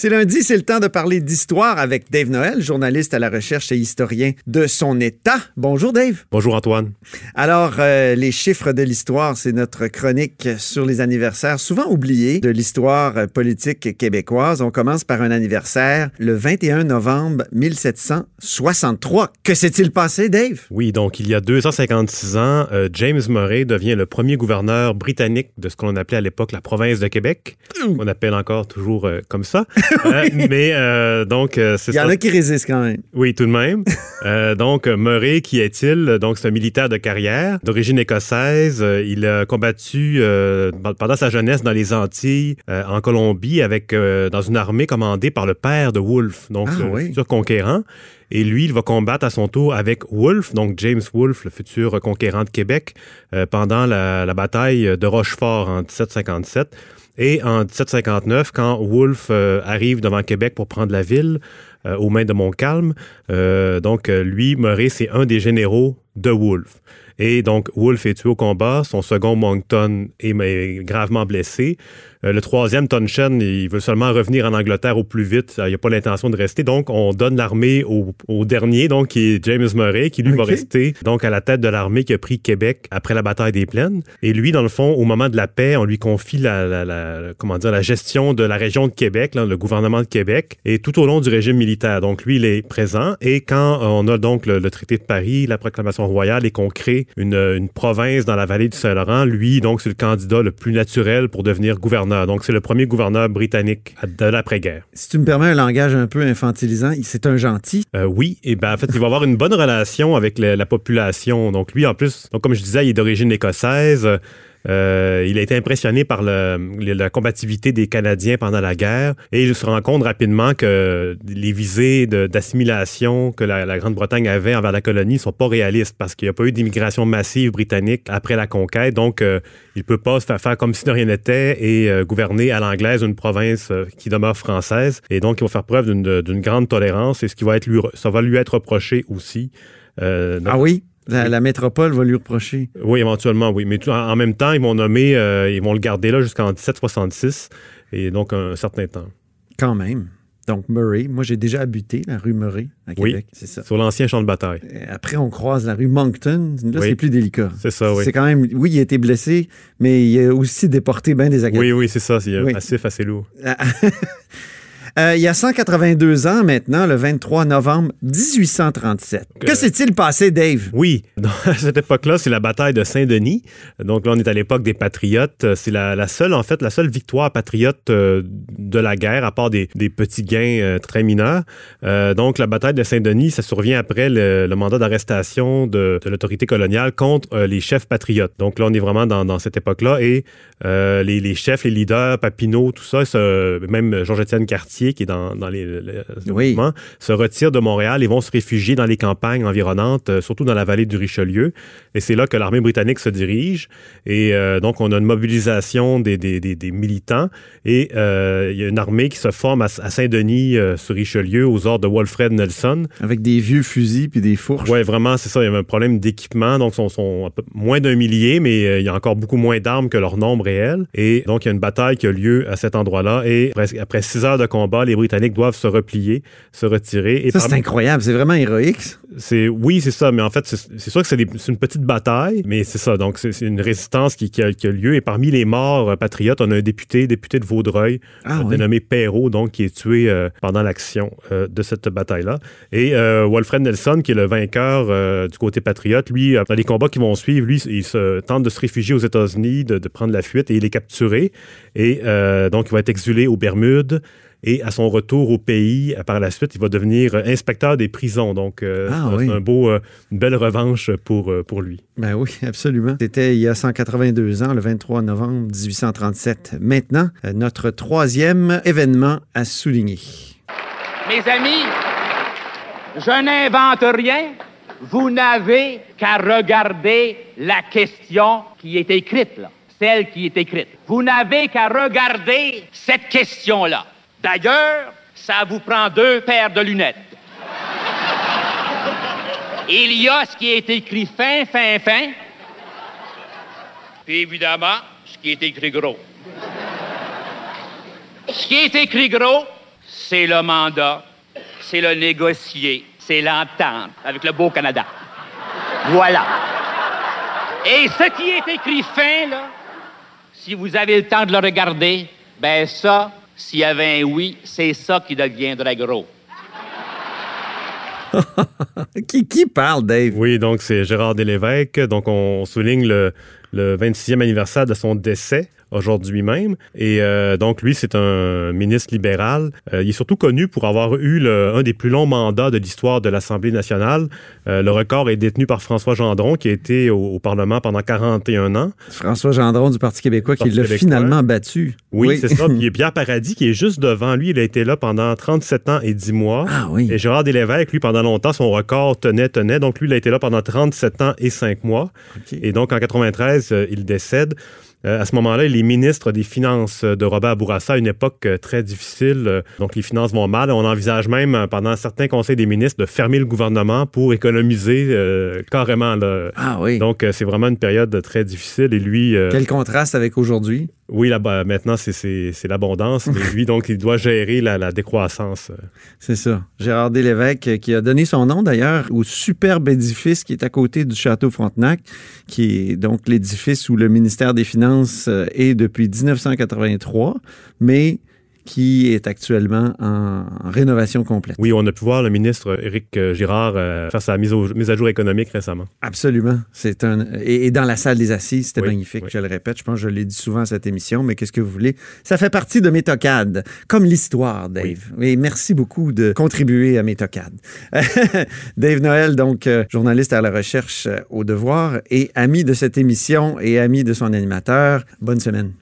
C'est lundi, c'est le temps de parler d'histoire avec Dave Noël, journaliste à la recherche et historien de son État. Bonjour Dave. Bonjour Antoine. Alors, euh, les chiffres de l'histoire, c'est notre chronique sur les anniversaires souvent oubliés de l'histoire politique québécoise. On commence par un anniversaire le 21 novembre 1763. Que s'est-il passé, Dave? Oui, donc il y a 256 ans, euh, James Murray devient le premier gouverneur britannique de ce qu'on appelait à l'époque la province de Québec. On appelle encore toujours euh, comme ça. Euh, mais euh, donc, euh, c'est Il y en a qui résistent quand même. Oui, tout de même. Euh, donc, Murray, qui est-il? Donc, c'est un militaire de carrière, d'origine écossaise. Euh, Il a combattu euh, pendant sa jeunesse dans les Antilles, euh, en Colombie, avec euh, dans une armée commandée par le père de Wolfe, donc Ah, oui. futur conquérant. Et lui, il va combattre à son tour avec Wolfe, donc James Wolfe, le futur conquérant de Québec, euh, pendant la, bataille de Rochefort en 1757. Et en 1759, quand Wolfe euh, arrive devant Québec pour prendre la ville euh, aux mains de Montcalm, euh, donc lui, Murray, c'est un des généraux de Wolfe. Et donc, Wolfe est tué au combat. Son second, Moncton, est, est gravement blessé. Euh, le troisième, Townshend, il veut seulement revenir en Angleterre au plus vite. Il n'a pas l'intention de rester. Donc, on donne l'armée au, au dernier, donc, qui est James Murray, qui lui va rester donc à la tête de l'armée qui a pris Québec après la bataille des Plaines. Et lui, dans le fond, au moment de la paix, on lui confie la, la- la- comment dire, la gestion de la région de Québec, là, le gouvernement de Québec, et tout au long du régime militaire. Donc, lui, il est présent. Et quand on a donc le, le traité de Paris, la proclamation royale, et qu'on crée une, une province dans la vallée du Saint-Laurent, lui, donc, c'est le candidat le plus naturel pour devenir gouverneur. Donc, c'est le premier gouverneur britannique de l'après-guerre. Si tu me permets un langage un peu infantilisant, c'est un gentil. Euh, oui, et ben en fait, il va avoir une bonne relation avec le- la population. Donc lui, en plus, donc comme je disais, il est d'origine écossaise. Euh, il a été impressionné par la combativité des Canadiens pendant la guerre et il se rend compte rapidement que les visées d'assimilation que la, Grande-Bretagne avait envers la colonie sont pas réalistes parce qu'il n'y a pas eu d'immigration massive britannique après la conquête. Donc, euh, il peut pas se faire comme si de rien n'était et euh, gouverner à l'anglaise une province euh, qui demeure française. Et donc, il va faire preuve d'une grande tolérance et ce qui va lui, ça va lui être reproché aussi. Ah oui? La, métropole va lui reprocher. oui, éventuellement, oui. Mais tout- en, en même temps, ils vont nommer, euh, ils vont le garder là jusqu'en 1766 et donc un certain temps. Quand même. Donc, Murray. Moi, j'ai déjà habité la rue Murray à Oui. Québec. C'est ça. Sur l'ancien champ de bataille. Après, on croise la rue Moncton. Là, Oui. c'est plus délicat. C'est ça, oui. C'est quand même. Oui, il a été blessé, mais il a aussi déporté bien des Oui, oui, c'est ça. C'est un Oui. passif assez lourd. Euh, il y a 182 ans maintenant, le 23 novembre 1837. Que Que- s'est-il passé, Dave? Oui, à cette époque-là, c'est la bataille de Saint-Denis. Donc là, on est à l'époque des patriotes. Euh, C'est la, la seule, en fait, la seule victoire patriote euh, de la guerre, à part des, des petits gains euh, très mineurs. Euh, donc la bataille de Saint-Denis, ça survient après le, le mandat d'arrestation de, de l'autorité coloniale contre euh, les chefs patriotes. Donc là, on est vraiment dans, dans cette époque-là. Et euh, les, les chefs, les leaders, Papineau, tout ça, ça- même Georges-Étienne Cartier, qui est dans, dans les, le- le Oui. mouvement, se retirent de Montréal et vont se réfugier dans les campagnes environnantes, euh, surtout dans la vallée du Richelieu. Et c'est là que l'armée britannique se dirige. Et euh, donc, on a une mobilisation des, des- des- des militants. Et euh, il y a une armée qui se forme à, à Saint-Denis, sur Richelieu, aux ordres de Walfred Nelson. Avec des vieux fusils puis des fourches. Ouais, vraiment, c'est ça. Il y avait un problème d'équipement. Donc, ils sont, sont moins d'un millier, mais il y a encore beaucoup moins d'armes que leur nombre réel. Et donc, il y a une bataille qui a lieu à cet endroit-là. Et presque- après six heures de combat, les Britanniques doivent se replier, se retirer. Et Ça, c'est incroyable. C'est vraiment héroïque. c'est oui, c'est ça, mais en fait, c'est sûr que c'est des- une petite bataille, mais c'est ça. Donc, c'est une résistance qui, qui a, qui a lieu. Et parmi les morts euh, patriotes, on a un député, député de Vaudreuil, Ah euh, oui. dénommé Perrault, donc qui est tué euh, pendant l'action euh, de cette bataille-là. Et Walfred Nelson, qui est le vainqueur du côté patriote, lui, dans les combats qui vont suivre, lui, il se tente de se réfugier aux États-Unis, de, de prendre la fuite, et il est capturé. Et donc, il va être exilé aux Bermudes. Et à son retour au pays, euh, par la suite, il va devenir euh, inspecteur des prisons. Donc, euh, Ah c'est oui. un beau, euh, une belle revanche pour, euh, pour lui. Ben oui, absolument. C'était il y a 182 ans, le 23 novembre 1837. Maintenant, notre troisième événement à souligner. Mes amis, je n'invente rien. Vous n'avez qu'à regarder la question qui est écrite là, celle qui est écrite. Vous n'avez qu'à regarder cette question-là. D'ailleurs, ça vous prend deux paires de lunettes. Il y a ce qui est écrit fin, fin, fin, puis évidemment, ce qui est écrit gros. Ce qui est écrit gros, c'est le mandat, c'est le négocier, c'est l'entente avec le beau Canada. Voilà. Et ce qui est écrit fin, là, si vous avez le temps de le regarder, ben ça, s'il y avait un oui, c'est ça qui deviendrait gros. qui, qui parle, Dave? Oui, donc c'est Gérard Delévesque. Donc on souligne le, le 26e anniversaire de son décès aujourd'hui même. Et euh, donc, lui, c'est un ministre libéral. Euh, il est surtout connu pour avoir eu le, un des plus longs mandats de l'histoire de l'Assemblée nationale. Euh, le record est détenu par François Gendron, qui a été au, au Parlement pendant 41 ans. François Gendron du Parti québécois, qui l'a finalement battu. Oui, oui. c'est ça. Puis il y a Pierre Paradis qui est juste devant lui. Il a été là pendant 37 ans et 10 mois. Ah oui. Et Gérard Delévesque, lui, pendant longtemps, son record tenait, tenait. Donc, lui, il a été là pendant 37 ans et 5 mois. Okay. Et donc, en 93, il décède. Euh, à ce moment-là, il est ministre des Finances de Robert Bourassa, une époque euh, très difficile. Euh, donc, les finances vont mal. On envisage même, pendant certains conseils des ministres, de fermer le gouvernement pour économiser euh, carrément. Là. Ah oui. Donc, c'est vraiment une période très difficile. Et lui... Quel contraste avec aujourd'hui? Oui, là, bah, maintenant, c'est l'abondance, mais lui, donc, il doit gérer la, la décroissance. C'est ça. Gérard Delévesque, qui a donné son nom, d'ailleurs, au superbe édifice qui est à côté du Château Frontenac, qui est donc l'édifice où le ministère des Finances est depuis 1983, mais qui est actuellement en, rénovation complète. Oui, on a pu voir le ministre Éric Girard euh, faire sa mise, au, mise, à jour économique récemment. Absolument. C'est un et, et, dans la salle des assises, c'était oui, magnifique. Oui. Je le répète, je pense que je l'ai dit souvent à cette émission, mais qu'est-ce que vous voulez? Ça fait partie de mes tocades, comme l'histoire, Dave. Oui. Et merci beaucoup de contribuer à mes tocades. Dave Noël, donc euh, journaliste à la recherche euh, au Devoir et ami de cette émission et ami de son animateur. Bonne semaine.